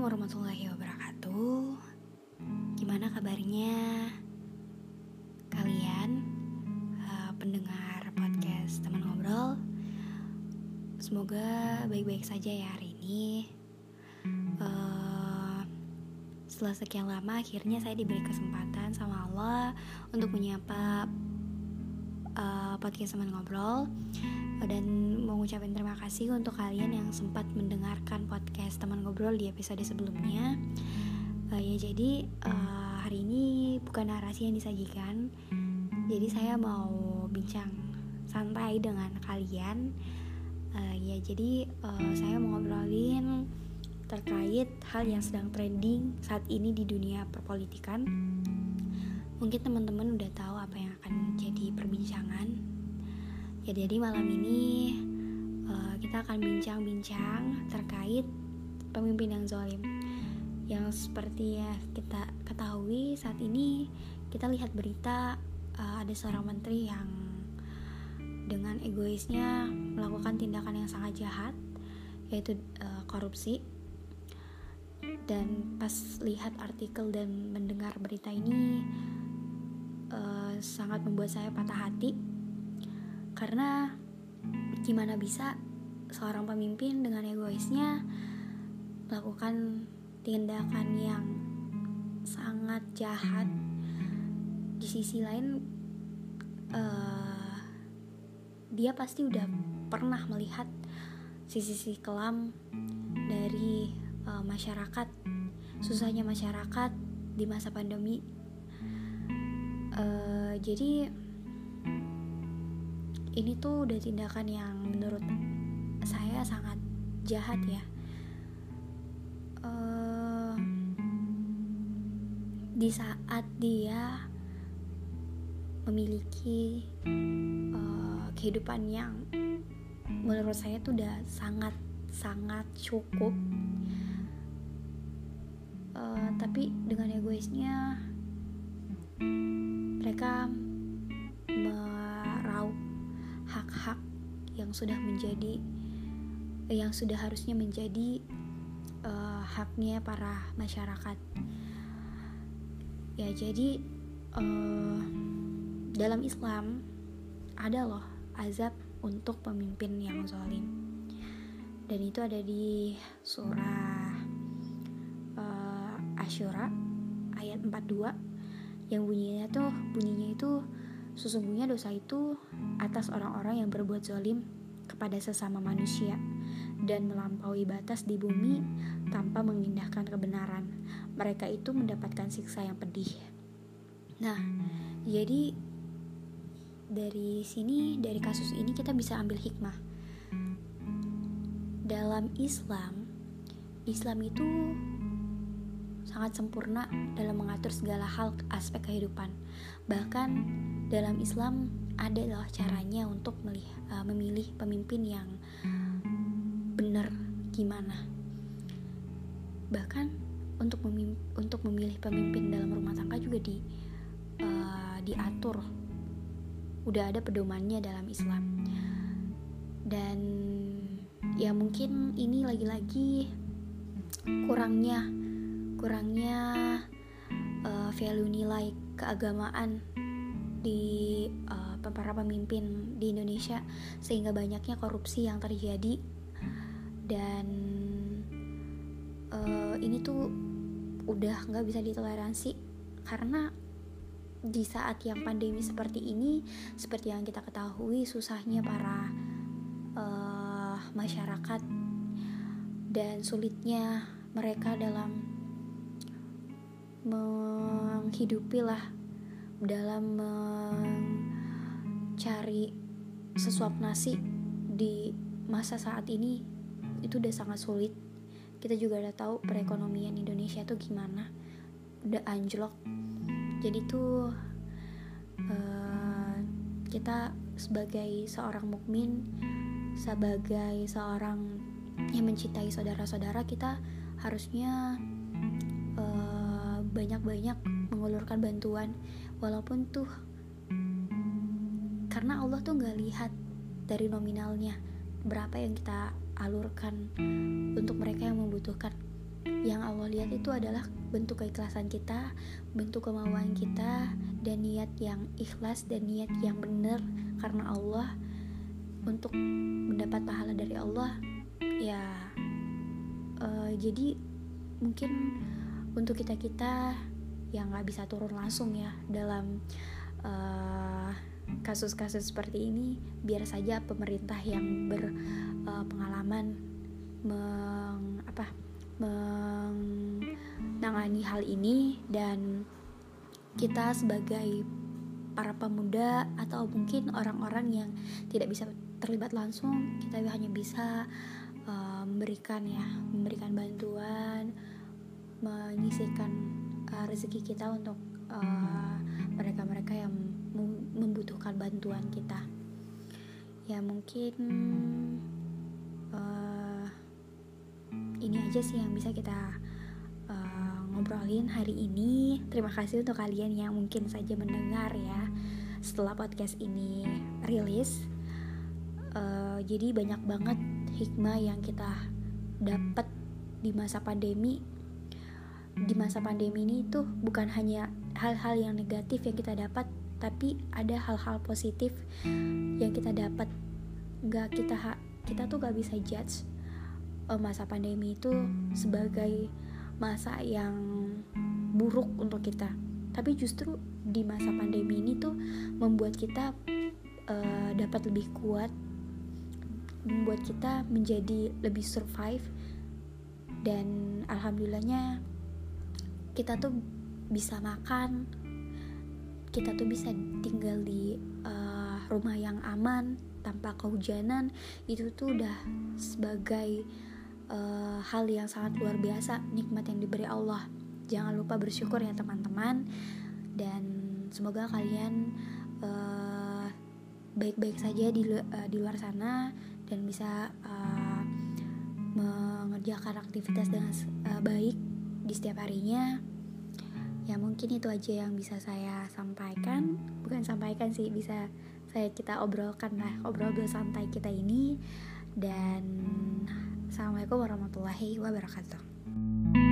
Assalamualaikum warahmatullahi wabarakatuh. Gimana kabarnya? Kalian uh, pendengar podcast teman ngobrol? Semoga baik-baik saja ya hari ini. Uh, Setelah sekian lama akhirnya saya diberi kesempatan sama Allah Untuk menyapa uh, podcast teman ngobrol dan mau ngucapin terima kasih untuk kalian yang sempat mendengarkan podcast teman ngobrol di episode sebelumnya. Uh, ya jadi uh, hari ini bukan narasi yang disajikan. Jadi saya mau bincang santai dengan kalian. Uh, ya jadi uh, saya mau ngobrolin terkait hal yang sedang trending saat ini di dunia perpolitikan. Mungkin teman-teman udah tahu Ya jadi malam ini uh, kita akan bincang-bincang terkait pemimpin yang zalim. Yang seperti ya kita ketahui saat ini kita lihat berita uh, ada seorang menteri yang dengan egoisnya melakukan tindakan yang sangat jahat yaitu uh, korupsi. Dan pas lihat artikel dan mendengar berita ini uh, sangat membuat saya patah hati karena gimana bisa seorang pemimpin dengan egoisnya melakukan tindakan yang sangat jahat? Di sisi lain uh, dia pasti udah pernah melihat sisi-sisi kelam dari uh, masyarakat susahnya masyarakat di masa pandemi. Uh, jadi ini tuh udah tindakan yang menurut saya sangat jahat ya. Uh, di saat dia memiliki uh, kehidupan yang menurut saya tuh udah sangat sangat cukup. Uh, tapi dengan egoisnya mereka yang sudah menjadi yang sudah harusnya menjadi uh, haknya para masyarakat. Ya jadi uh, dalam Islam ada loh azab untuk pemimpin yang zalim. Dan itu ada di surah uh, Asyura ayat 42 yang bunyinya tuh bunyinya itu Sesungguhnya dosa itu atas orang-orang yang berbuat zalim kepada sesama manusia dan melampaui batas di bumi tanpa mengindahkan kebenaran. Mereka itu mendapatkan siksa yang pedih. Nah, jadi dari sini, dari kasus ini kita bisa ambil hikmah. Dalam Islam, Islam itu sangat sempurna dalam mengatur segala hal aspek kehidupan. Bahkan dalam Islam ada loh caranya untuk melihat, uh, memilih pemimpin yang benar gimana. Bahkan untuk memim untuk memilih pemimpin dalam rumah tangga juga di uh, diatur. Udah ada pedomannya dalam Islam. Dan ya mungkin ini lagi-lagi kurangnya kurangnya uh, value nilai keagamaan di uh, para pemimpin di Indonesia sehingga banyaknya korupsi yang terjadi. Dan uh, ini tuh udah nggak bisa ditoleransi karena di saat yang pandemi seperti ini seperti yang kita ketahui susahnya para uh, masyarakat dan sulitnya mereka dalam menghidupi lah dalam mencari sesuap nasi di masa saat ini itu udah sangat sulit. Kita juga udah tahu perekonomian Indonesia tuh gimana udah anjlok. Jadi tuh uh, kita sebagai seorang mukmin sebagai seorang yang mencintai saudara-saudara kita harusnya uh, banyak-banyak mengulurkan bantuan. Walaupun tuh karena Allah tuh nggak lihat dari nominalnya berapa yang kita alurkan untuk mereka yang membutuhkan yang Allah lihat itu adalah bentuk keikhlasan kita, bentuk kemauan kita, dan niat yang ikhlas dan niat yang benar karena Allah untuk mendapat pahala dari Allah. Ya, uh, jadi mungkin untuk kita kita yang nggak bisa turun langsung ya dalam eh, kasus-kasus seperti ini, biar saja pemerintah yang berpengalaman uh, meng apa menangani hal ini dan kita sebagai para pemuda atau mungkin orang-orang yang tidak bisa terlibat langsung kita hanya bisa uh, memberikan ya memberikan bantuan menyisihkan uh, rezeki kita untuk mereka-mereka uh, yang membutuhkan bantuan kita ya mungkin uh, ini aja sih yang bisa kita uh, ngobrolin hari ini. Terima kasih untuk kalian yang mungkin saja mendengar ya setelah podcast ini rilis. Uh, jadi banyak banget hikmah yang kita dapat di masa pandemi. Di masa pandemi ini tuh bukan hanya hal-hal yang negatif yang kita dapat, tapi ada hal-hal positif yang kita dapat. Gak kita kita tuh gak bisa judge uh, masa pandemi itu sebagai masa yang buruk untuk kita tapi justru di masa pandemi ini tuh membuat kita uh, dapat lebih kuat membuat kita menjadi lebih survive dan alhamdulillahnya kita tuh bisa makan kita tuh bisa tinggal di uh, rumah yang aman tanpa kehujanan itu tuh udah sebagai uh, hal yang sangat luar biasa nikmat yang diberi Allah. Jangan lupa bersyukur ya teman-teman. Dan semoga kalian uh, baik-baik saja di uh, di luar sana dan bisa uh, mengerjakan aktivitas dengan uh, baik di setiap harinya ya mungkin itu aja yang bisa saya sampaikan. Bukan sampaikan sih bisa saya kita obrolkan lah obrol santai kita ini. Dan Assalamualaikum warahmatullahi wabarakatuh